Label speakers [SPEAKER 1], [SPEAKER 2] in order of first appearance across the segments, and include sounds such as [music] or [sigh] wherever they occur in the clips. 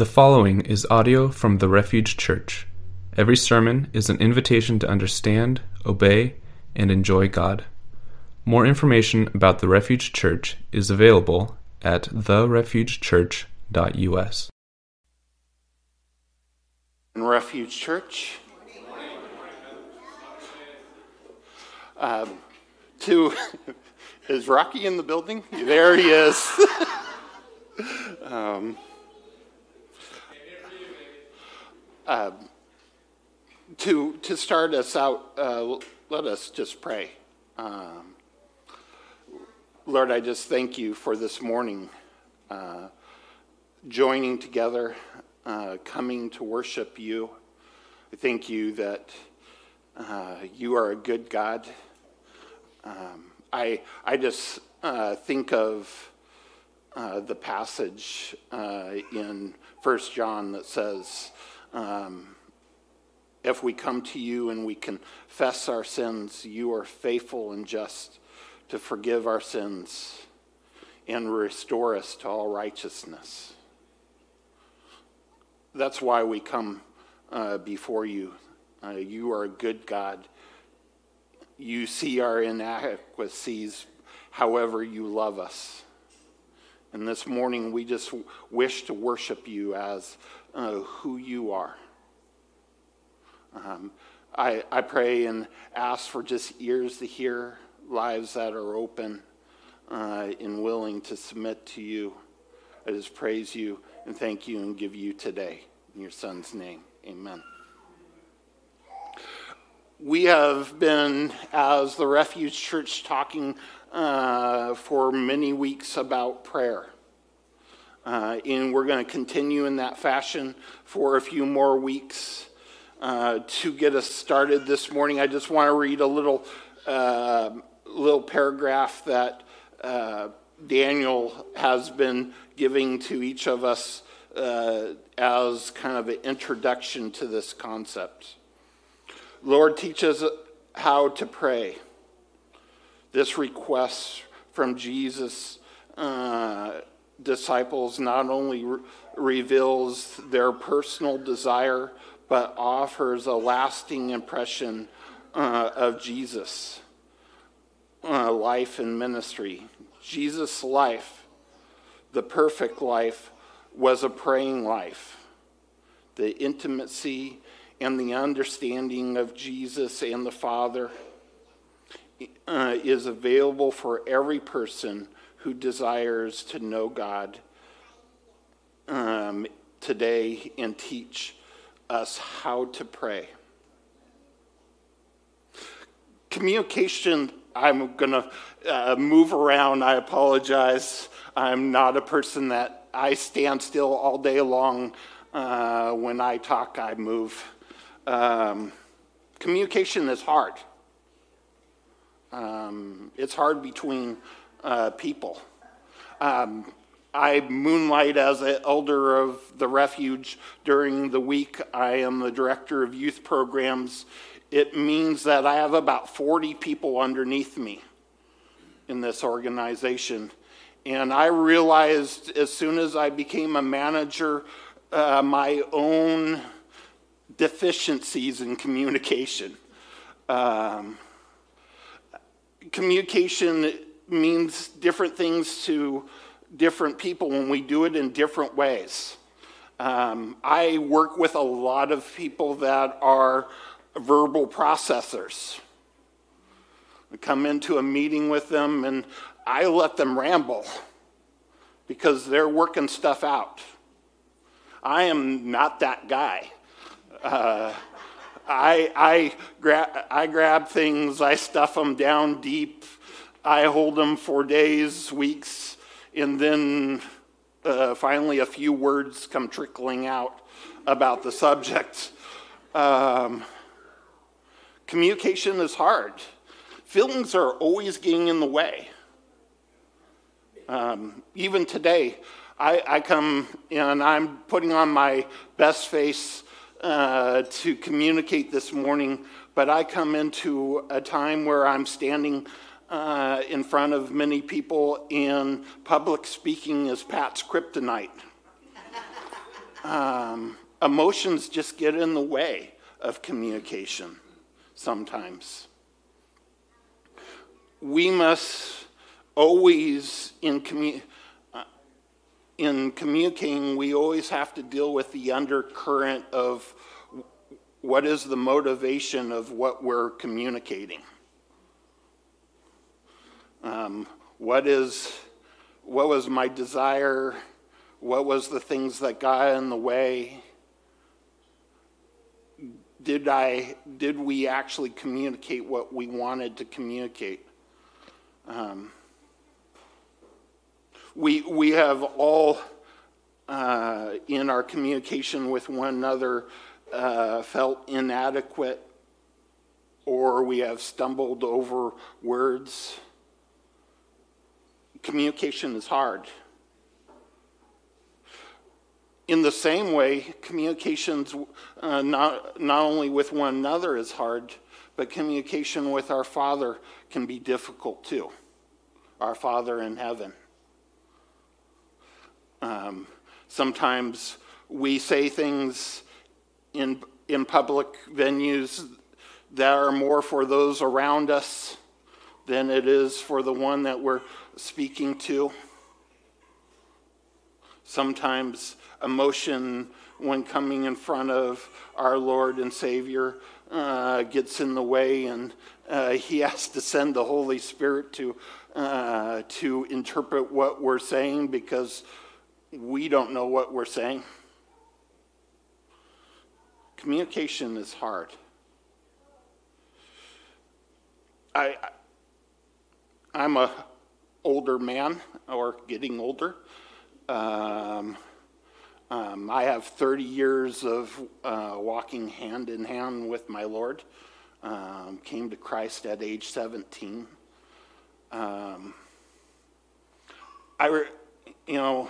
[SPEAKER 1] The following is audio from the Refuge Church. Every sermon is an invitation to understand, obey, and enjoy God. More information about the Refuge Church is available at therefugechurch.us.
[SPEAKER 2] Refuge Church. Um, to [laughs] is Rocky in the building? There he is. [laughs] um, uh, to to start us out, uh, let us just pray. Um, Lord, I just thank you for this morning, uh, joining together, uh, coming to worship you. I thank you that uh, you are a good God. Um, I, I just uh, think of the passage in First John that says, um, if we come to you and we confess our sins, you are faithful and just to forgive our sins and restore us to all righteousness. That's why we come uh, before you. Uh, you are a good God you see our inadequacies, however, you love us. And this morning, we just wish to worship you as uh, who you are. Um, I, I pray and ask for just ears to hear, lives that are open uh, and willing to submit to you. I just praise you and thank you and give you today. In your son's name, amen we have been, as the Refuge Church, talking uh, for many weeks about prayer. Uh, and we're going to continue in that fashion for a few more weeks. Uh, to get us started this morning, I just want to read a little, uh, little paragraph that uh, Daniel has been giving to each of us uh, as kind of an introduction to this concept. Lord, teach us how to pray. This request from Jesus' uh, disciples not only re- reveals their personal desire, but offers a lasting impression uh, of Jesus' uh, life and ministry. Jesus' life, the perfect life, was a praying life. The intimacy and the understanding of Jesus and the Father uh, is available for every person who desires to know God um, today and teach us how to pray. Communication, I'm going to uh, move around. I apologize. I'm not a person that I stand still all day long. Uh, when I talk, I move. Um, communication is hard. Um, it's hard between uh, people. Um, I moonlight as an elder of the refuge during the week. I am the director of youth programs. It means that I have about 40 people underneath me in this organization. And I realized as soon as I became a manager, uh, my own deficiencies in communication. Um, communication means different things to different people when we do it in different ways. Um, I work with a lot of people that are verbal processors. I come into a meeting with them and I let them ramble because they're working stuff out. I am not that guy. Uh, I, I, gra- I grab things, I stuff them down deep, I hold them for days, weeks, and then uh, finally a few words come trickling out about the subject. Um, communication is hard. Feelings are always getting in the way. Um, even today, I, I come and I'm putting on my best face uh, to communicate this morning, but I come into a time where I'm standing uh, in front of many people, in public speaking is Pat's kryptonite. um, emotions just get in the way of communication sometimes. We must always, in, commu- uh, in communicating, we always have to deal with the undercurrent of what is the motivation of what we're communicating. Um, what is what was my desire? What was the things that got in the way? Did I did we actually communicate what we wanted to communicate? Um, we we have all uh, in our communication with one another uh, felt inadequate, or we have stumbled over words communication is hard. In the same way, communications uh, not, not only with one another is hard, but communication with our Father can be difficult too. Our Father in heaven. Um, sometimes we say things in, in public venues that are more for those around us than it is for the one that we're speaking to. Sometimes emotion, when coming in front of our Lord and Savior, uh, gets in the way, and uh, He [laughs] has to send the Holy Spirit to, uh, to interpret what we're saying because we don't know what we're saying. Communication is hard. I, I'm a older man or getting older. Um, um, I have 30 years of uh, walking hand in hand with my Lord. Um, came to Christ at age 17. Um, I, re, you know,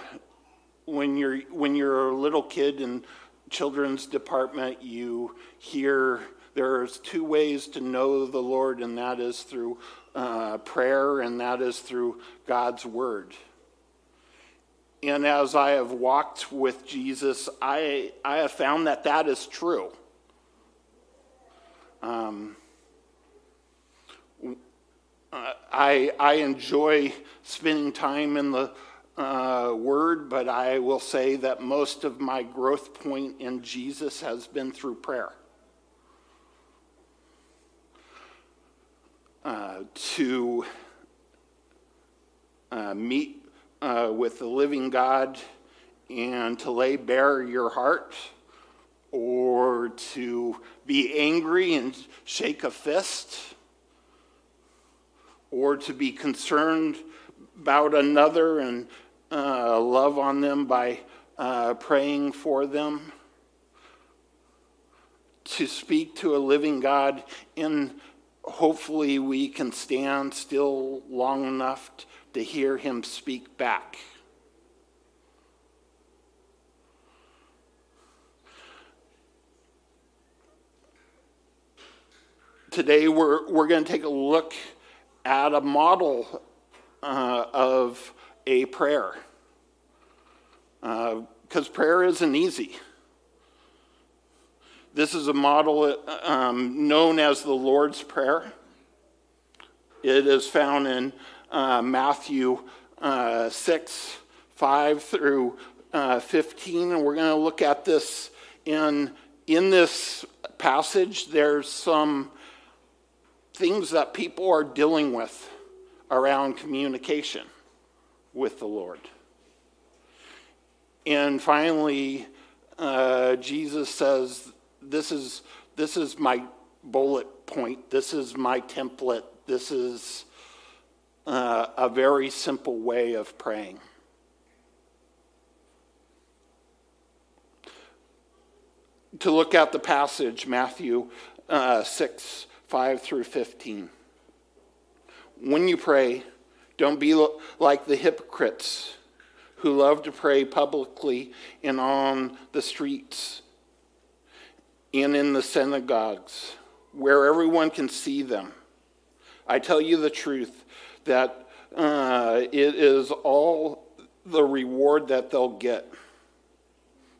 [SPEAKER 2] when you're when you're a little kid in children's department, you hear there's two ways to know the Lord, and that is through uh, prayer, and that is through God's Word. And as I have walked with Jesus, I, I have found that that is true. Um, I, I enjoy spending time in the uh, Word, but I will say that most of my growth point in Jesus has been through prayer. Uh, to uh, meet uh, with the living God and to lay bare your heart or to be angry and shake a fist or to be concerned about another and uh, love on them by uh, praying for them. To speak to a living God in hopefully we can stand still long enough to hear him speak back. Today, we're, we're going to take a look at a model uh, of a prayer. Because uh, prayer isn't easy. This is a model um, known as the Lord's Prayer. It is found in uh, Matthew uh, 6, 5 through uh, 15. And we're going to look at this in, in this passage. There's some things that people are dealing with around communication with the Lord. And finally, uh, Jesus says this is, this is my bullet point, this is my template, this is uh, a very simple way of praying. To look at the passage, Matthew uh, 6, 5 through 15. When you pray, don't be like the hypocrites who love to pray publicly and on the streets and in the synagogues, where everyone can see them. I tell you the truth that uh, it is all the reward that they'll get.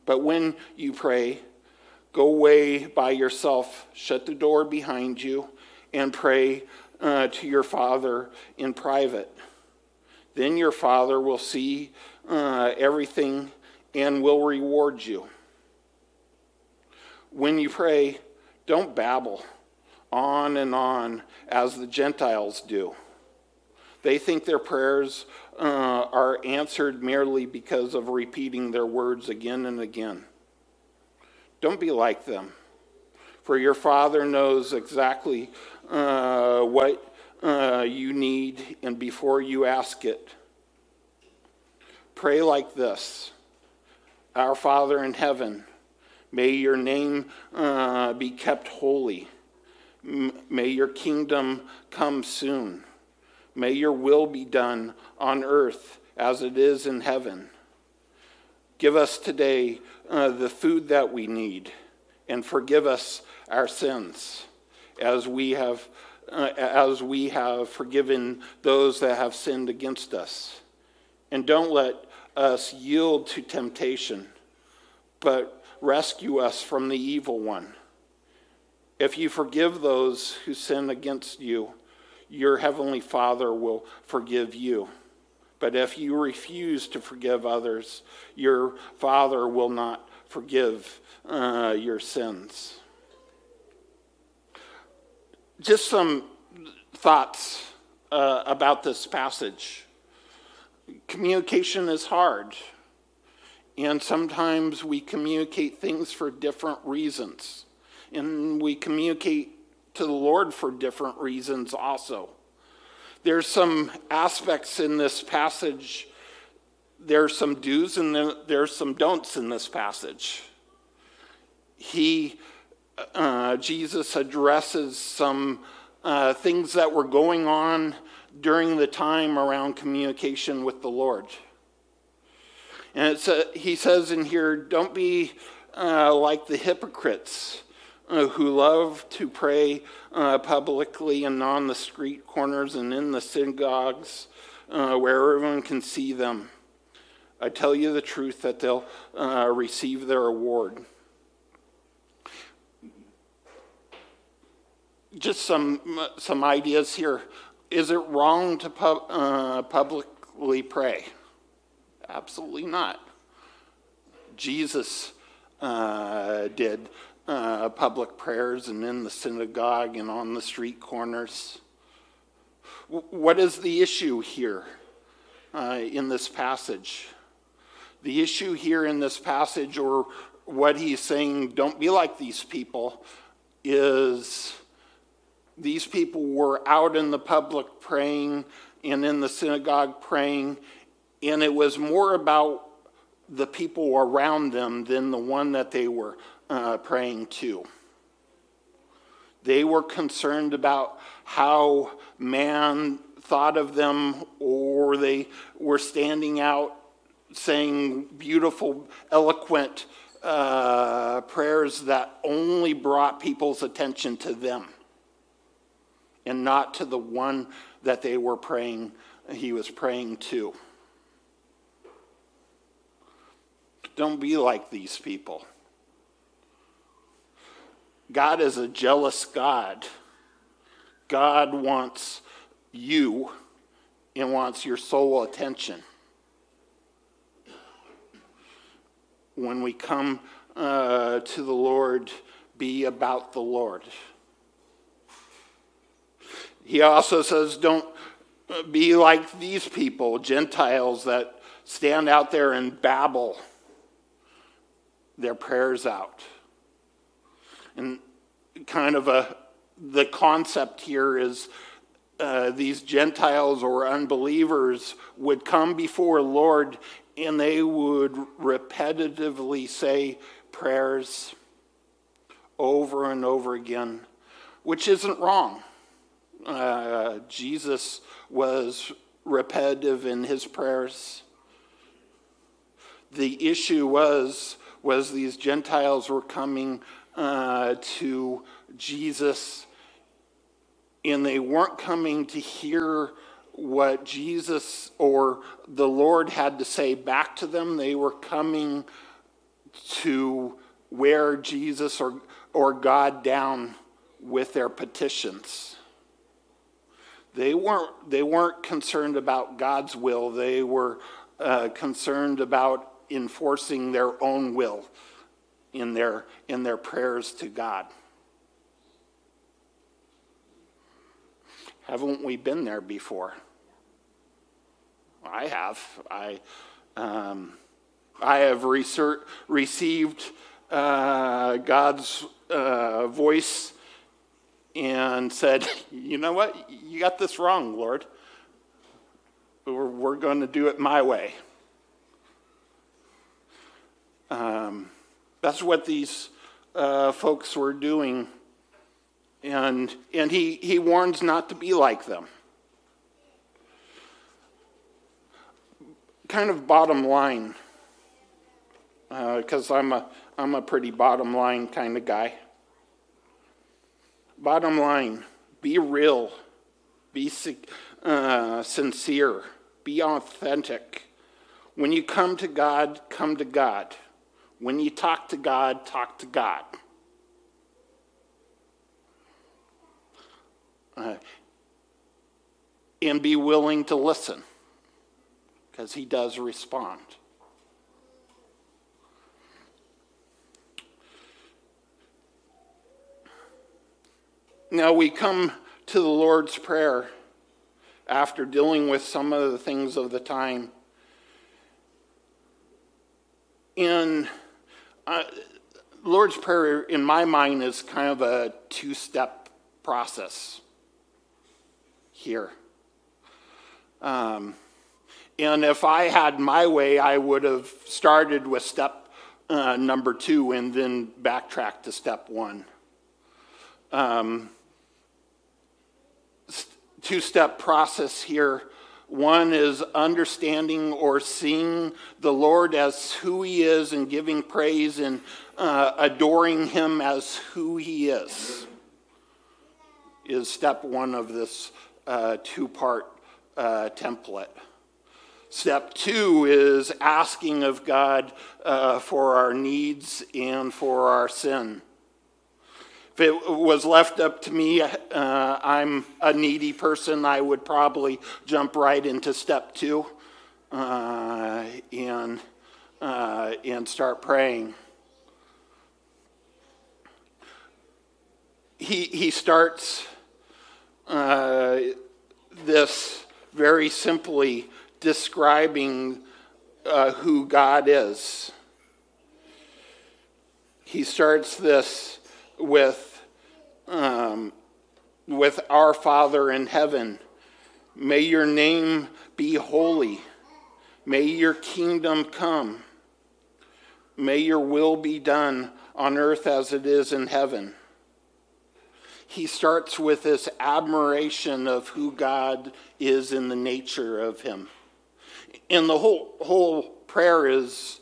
[SPEAKER 2] But when you pray, go away by yourself, shut the door behind you, and pray uh, to your Father in private. Then your Father will see uh, everything and will reward you. When you pray, don't babble on and on as the Gentiles do. They think their prayers uh, are answered merely because of repeating their words again and again. Don't be like them, for your Father knows exactly uh, what uh, you need, and before you ask it, pray like this Our Father in heaven, may your name uh, be kept holy. May your kingdom come soon. May your will be done on earth as it is in heaven. Give us today uh, the food that we need, and forgive us our sins as we have uh, as we have forgiven those that have sinned against us. And don't let us yield to temptation, but rescue us from the evil one. If you forgive those who sin against you, your heavenly Father will forgive you. But if you refuse to forgive others, your Father will not forgive uh, your sins. Just some thoughts uh, about this passage. Communication is hard, and sometimes we communicate things for different reasons, and we communicate to the Lord for different reasons also. There's some aspects in this passage, there's some do's and there's some don'ts in this passage. He, uh, Jesus addresses some uh, things that were going on during the time around communication with the Lord. And he says in here, don't be uh, like the hypocrites uh, who love to pray uh, publicly and on the street corners and in the synagogues uh, where everyone can see them. I tell you the truth that they'll uh, receive their reward. Just some, some ideas here. Is it wrong to pub, publicly pray? Absolutely not. Jesus uh, did uh, public prayers and in the synagogue and on the street corners. what is the issue here uh, in this passage? The issue here in this passage, or what he's saying, don't be like these people, is these people were out in the public praying and in the synagogue praying, and it was more about the people around them than the one that they were uh, praying to. They were concerned about how man thought of them, or they were standing out saying beautiful, eloquent uh, prayers that only brought people's attention to them and not to the one that they were praying, he was praying to. Don't be like these people. God is a jealous God. God wants you and wants your sole attention. When we come uh, to the Lord, be about the Lord. He also says, don't be like these people, Gentiles, that stand out there and babble their prayers out. And kind of a, the concept here is uh, these Gentiles or unbelievers would come before Lord and they would repetitively say prayers over and over again, which isn't wrong. Uh, Jesus was repetitive in his prayers. The issue was was these Gentiles were coming uh, to Jesus, and they weren't coming to hear what Jesus or the Lord had to say back to them. They were coming to wear Jesus or, or God down with their petitions. They weren't, they weren't concerned about God's will, they were uh, concerned about enforcing their own will in their, in their prayers to God. Haven't we been there before? I have. I, um, I have research, received uh, God's uh, voice and said, [laughs] You know what? You got this wrong, Lord. We're, we're going to do it my way. Um, that's what these uh, folks were doing. And, and he, he warns not to be like them. Kind of bottom line, because uh, I'm, a, I'm a pretty bottom line kind of guy. Bottom line be real, be uh, sincere, be authentic. When you come to God, come to God. When you talk to God, talk to God. Uh, and be willing to listen because he does respond. Now we come to the Lord's Prayer after dealing with some of the things of the time. In uh, Lord's Prayer, in my mind, is kind of a two step process here. Um, and if I had my way, I would have started with step uh, number two and then backtracked to step one. Um, two step process here. One is understanding or seeing the Lord as who He is and giving praise and uh, adoring Him as who He is, is step one of this uh, two part uh, template. Step two is asking of God uh, for our needs and for our sin. If it was left up to me, uh, I'm a needy person, I would probably jump right into step two uh, and, uh, and start praying. He, he starts uh, this very simply describing uh, who God is. He starts this with, um, with Our Father in heaven. May your name be holy. May your kingdom come. May your will be done on earth as it is in heaven. He starts with this admiration of who God is in the nature of him. And the whole, whole prayer is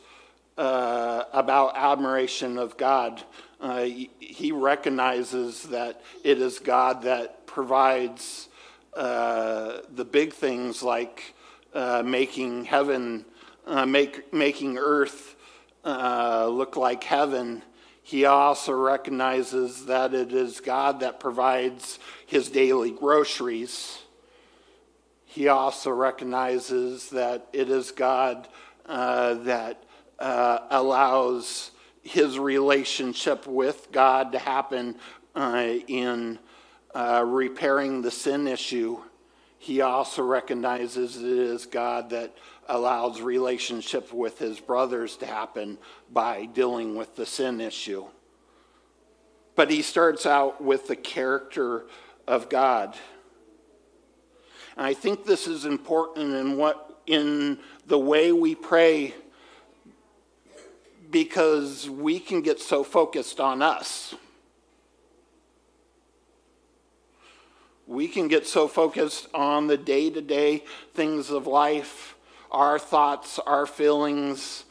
[SPEAKER 2] uh, about admiration of God. Uh, he recognizes that it is God that provides uh, the big things like uh, making heaven, uh, make, making earth uh, look like heaven. He also recognizes that it is God that provides his daily groceries. He also recognizes that it is God that allows his relationship with God to happen uh, in uh, repairing the sin issue, he also recognizes it is God that allows relationship with his brothers to happen by dealing with the sin issue. But he starts out with the character of God. And I think this is important in what in the way we pray because we can get so focused on us. We can get so focused on the day to day things of life, our thoughts, our feelings.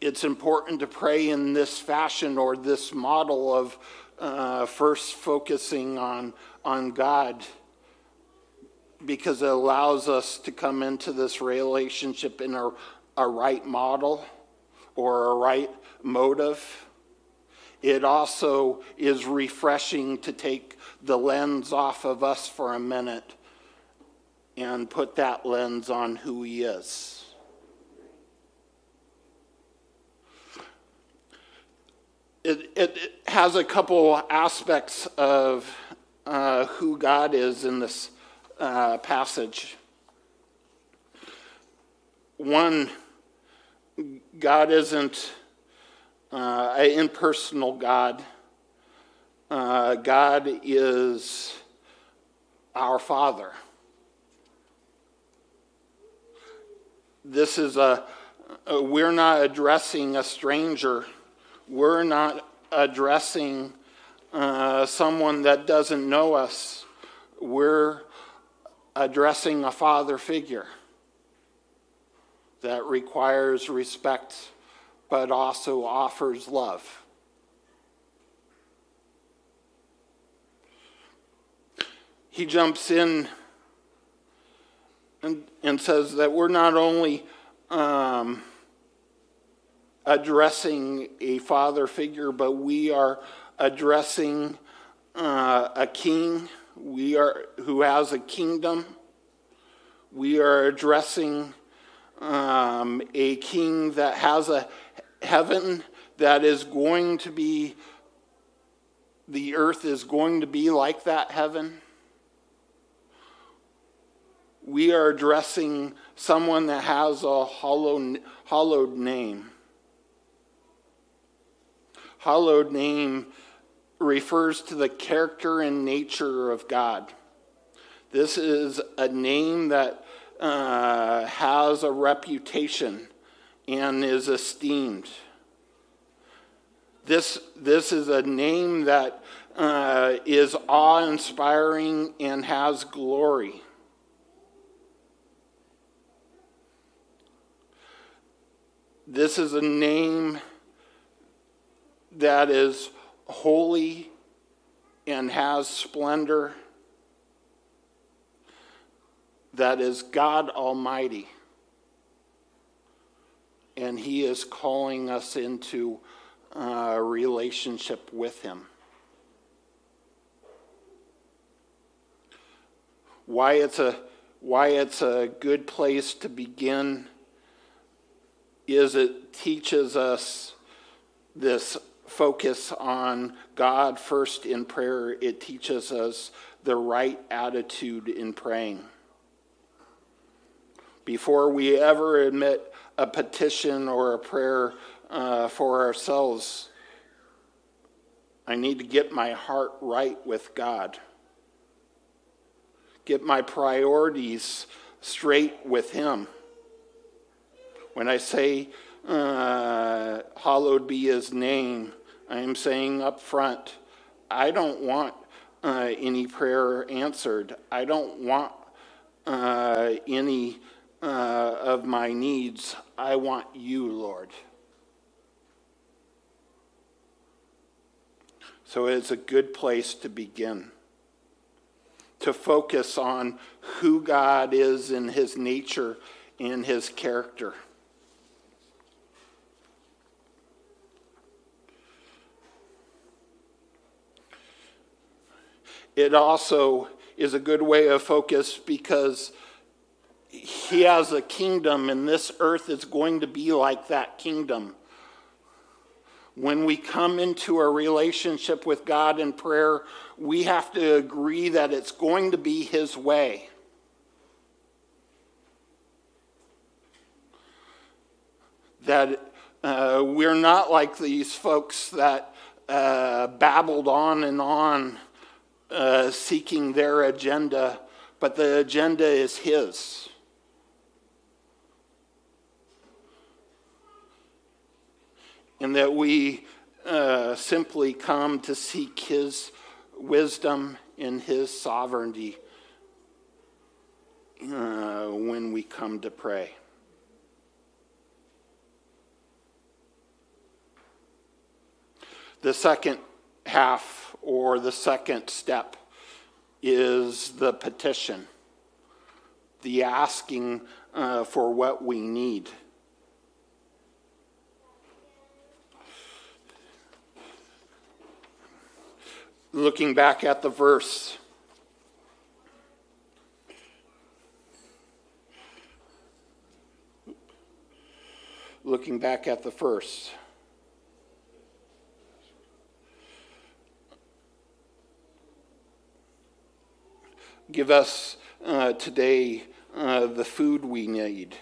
[SPEAKER 2] It's important to pray in this fashion or this model of uh, first focusing on, on God because it allows us to come into this relationship in a a right model or a right motive. It also is refreshing to take the lens off of us for a minute and put that lens on who He is. It, it, has a couple aspects of uh, who God is in this uh, passage. One, God isn't uh, an impersonal God. Uh, God is our Father. This is a, a, we're not addressing a stranger. We're not addressing uh, someone that doesn't know us. We're addressing a father figure that requires respect but also offers love. He jumps in and, and says that we're not only um, addressing a father figure, but we are addressing uh, a king we are who has a kingdom. We are addressing um, a king that has a heaven that is going to be, the earth is going to be like that heaven. We are addressing someone that has a hollow, hallowed name. Hallowed name refers to the character and nature of God. This is a name that uh, has a reputation and is esteemed. This, this is a name that uh, is awe inspiring and has glory. This is a name that is holy and has splendor, that is God Almighty and He is calling us into a relationship with Him. Why it's a why it's a good place to begin is it teaches us this focus on God first in prayer. It teaches us the right attitude in praying. Before we ever admit a petition or a prayer uh, for ourselves. I need to get my heart right with God, get my priorities straight with Him. When I say, uh, Hallowed be His name, I am saying up front, I don't want uh, any prayer answered. I don't want uh, any uh, of my needs. I want you, Lord. So it's a good place to begin. To focus on who God is in his nature in his character. It also is a good way of focus because he has a kingdom, and this earth is going to be like that kingdom. When we come into a relationship with God in prayer, we have to agree that it's going to be His way. That uh, we're not like these folks that uh, babbled on and on uh, seeking their agenda, but the agenda is His. And that we uh, simply come to seek His wisdom and His sovereignty uh, when we come to pray. The second half or the second step is the petition, the asking uh, for what we need. Looking back at the verse, looking back at the verse. Give us uh, today uh, the food we need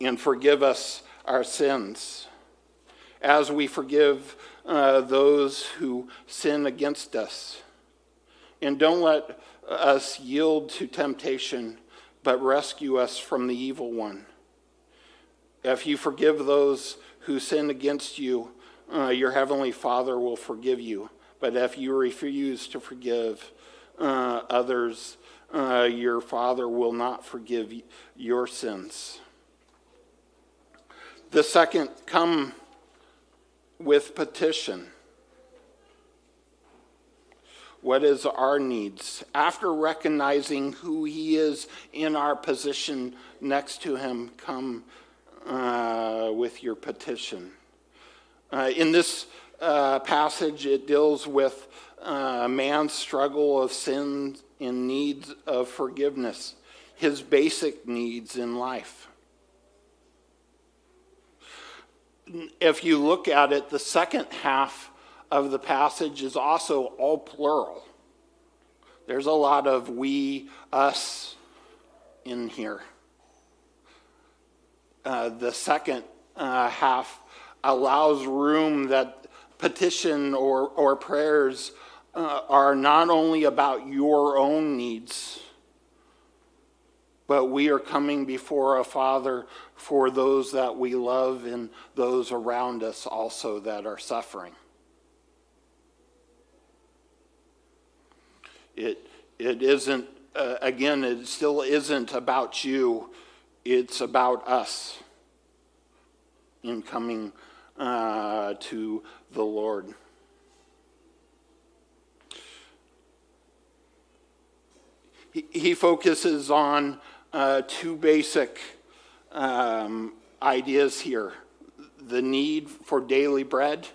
[SPEAKER 2] and forgive us our sins as we forgive uh, those who sin against us. And don't let us yield to temptation, but rescue us from the evil one. If you forgive those who sin against you, uh, your heavenly Father will forgive you. But if you refuse to forgive uh, others, uh, your Father will not forgive your sins. The second, come with petition. What is our needs? After recognizing who He is in our position next to Him, come uh, with your petition. Uh, in this uh, passage, it deals with uh, man's struggle of sin and needs of forgiveness, his basic needs in life. If you look at it, the second half of the passage is also all plural. There's a lot of we, us in here. Uh, the second uh, half allows room that petition or, or prayers uh, are not only about your own needs but we are coming before a Father for those that we love and those around us also that are suffering. It, it isn't, uh, again, it still isn't about you, it's about us in coming uh, to the Lord. He, he focuses on uh, two basic um, ideas here the need for daily bread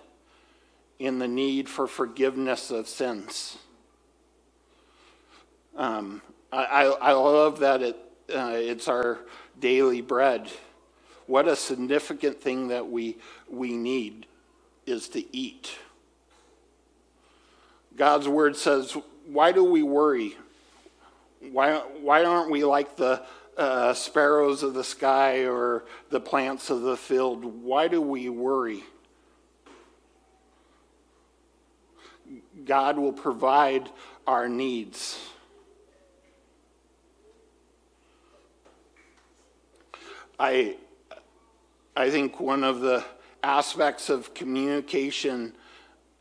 [SPEAKER 2] and the need for forgiveness of sins. Um, I, I, love that it, uh, it's our daily bread. What a significant thing that we, we need is to eat. God's word says, Why do we worry? Why, why aren't we like the uh, sparrows of the sky or the plants of the field? Why do we worry? God will provide our needs. I, I think one of the aspects of communication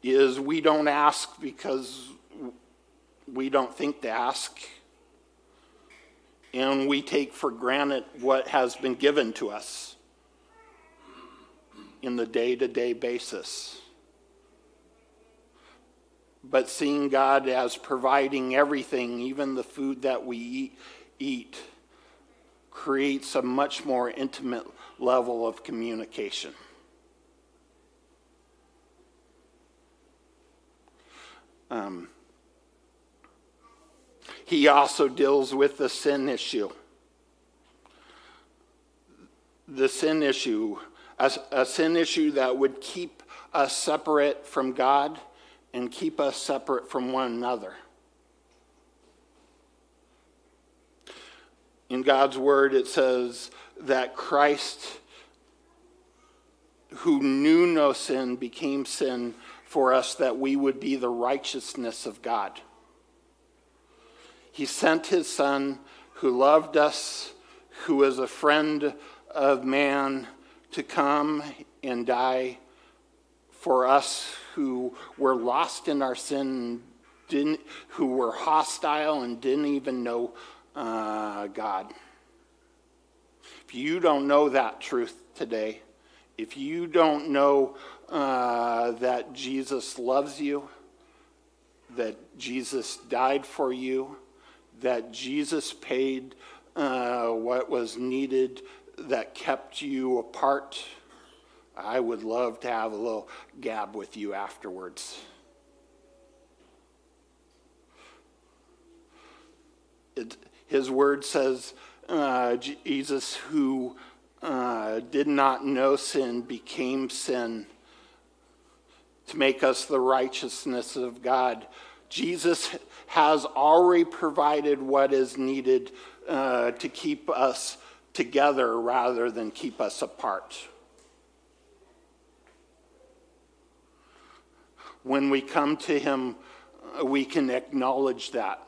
[SPEAKER 2] is we don't ask because we don't think to ask and we take for granted what has been given to us in the day to day basis. But seeing God as providing everything, even the food that we eat, eat creates a much more intimate level of communication. Um, he also deals with the sin issue. The sin issue, a, a sin issue that would keep us separate from God and keep us separate from one another. In God's word, it says that Christ, who knew no sin, became sin for us that we would be the righteousness of God. He sent his son who loved us, who was a friend of man, to come and die for us who were lost in our sin, didn't, who were hostile and didn't even know uh, God. If you don't know that truth today, if you don't know uh, that Jesus loves you, that Jesus died for you, that Jesus paid uh, what was needed that kept you apart, I would love to have a little gab with you afterwards. It, his word says, uh, Jesus, who uh, did not know sin, became sin to make us the righteousness of God. Jesus has already provided what is needed uh, to keep us together rather than keep us apart. When we come to Him, uh, we can acknowledge that.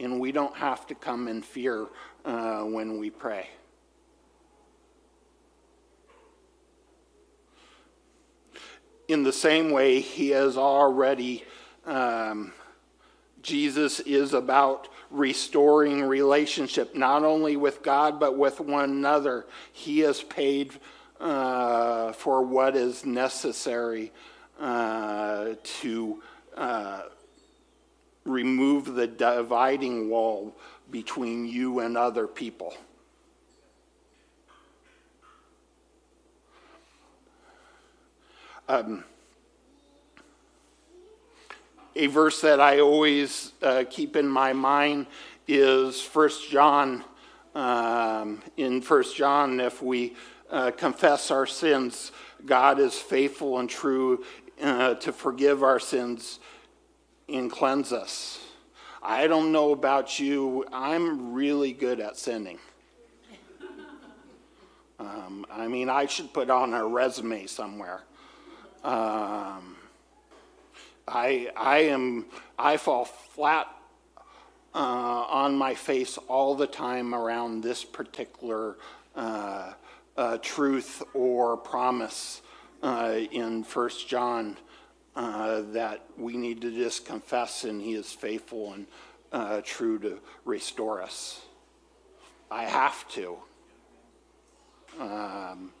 [SPEAKER 2] And we don't have to come in fear uh, when we pray. In the same way, He has already, um, Jesus is about restoring relationship, not only with God, but with one another. He has paid uh, for what is necessary uh, to uh, remove the dividing wall between you and other people. Um, a verse that I always uh, keep in my mind is First John. Um, in First John, if we uh, confess our sins, God is faithful and true uh, to forgive our sins and cleanse us. I don't know about you, I'm really good at sinning. Um, I mean, I should put on a resume somewhere. Um, I, I am, I fall flat uh, on my face all the time around this particular uh, uh, truth or promise uh, in First John uh, that we need to just confess, and He is faithful and uh, true to restore us. I have to. Um,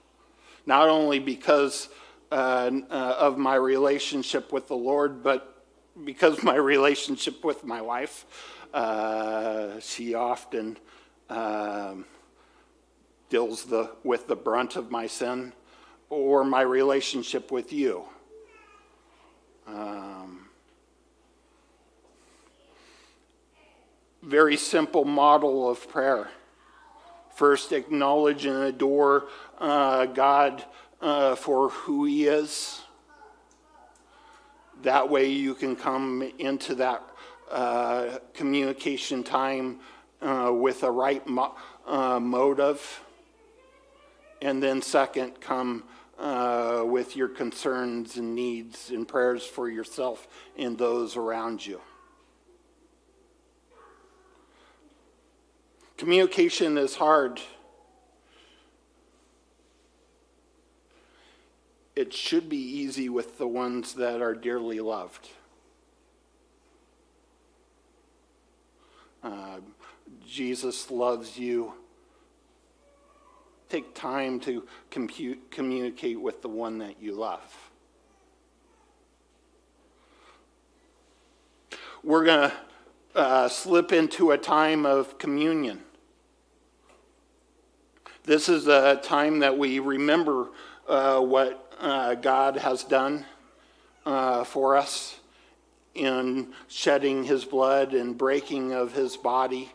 [SPEAKER 2] not only because uh, uh, of my relationship with the Lord, but because my relationship with my wife, uh, she often um, deals the, with the brunt of my sin, or my relationship with you. Um, very simple model of prayer. First, acknowledge and adore uh, God uh, for who He is. That way, you can come into that uh, communication time uh, with a right mo- uh, motive. And then, second, come uh, with your concerns and needs and prayers for yourself and those around you. Communication is hard. It should be easy with the ones that are dearly loved. Uh, Jesus loves you. Take time to compute, communicate with the one that you love. We're going to uh, slip into a time of communion. This is a time that we remember uh, what uh, God has done uh, for us in shedding his blood and breaking of his body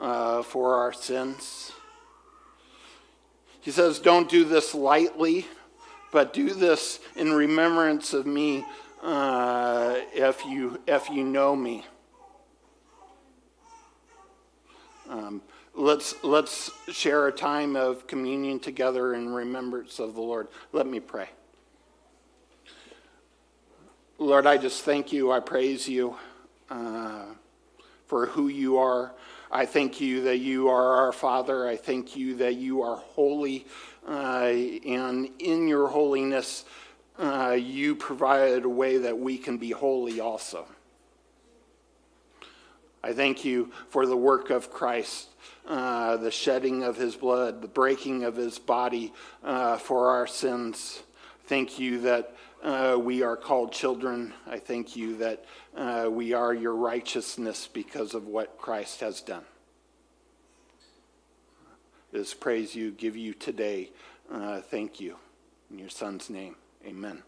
[SPEAKER 2] uh, for our sins. He says, Don't do this lightly, but do this in remembrance of me uh, if, you, if you know me. Um, let's, let's share a time of communion together in remembrance of the Lord. Let me pray. Lord, I just thank you. I praise you uh, for who you are. I thank you that you are our Father. I thank you that you are holy. Uh, and in your holiness, uh, you provided a way that we can be holy also. I thank you for the work of Christ, uh, the shedding of his blood, the breaking of his body uh, for our sins. Thank you that uh, we are called children. I thank you that uh, we are your righteousness because of what Christ has done. This praise you, give you today. Uh, thank you. In your son's name, amen.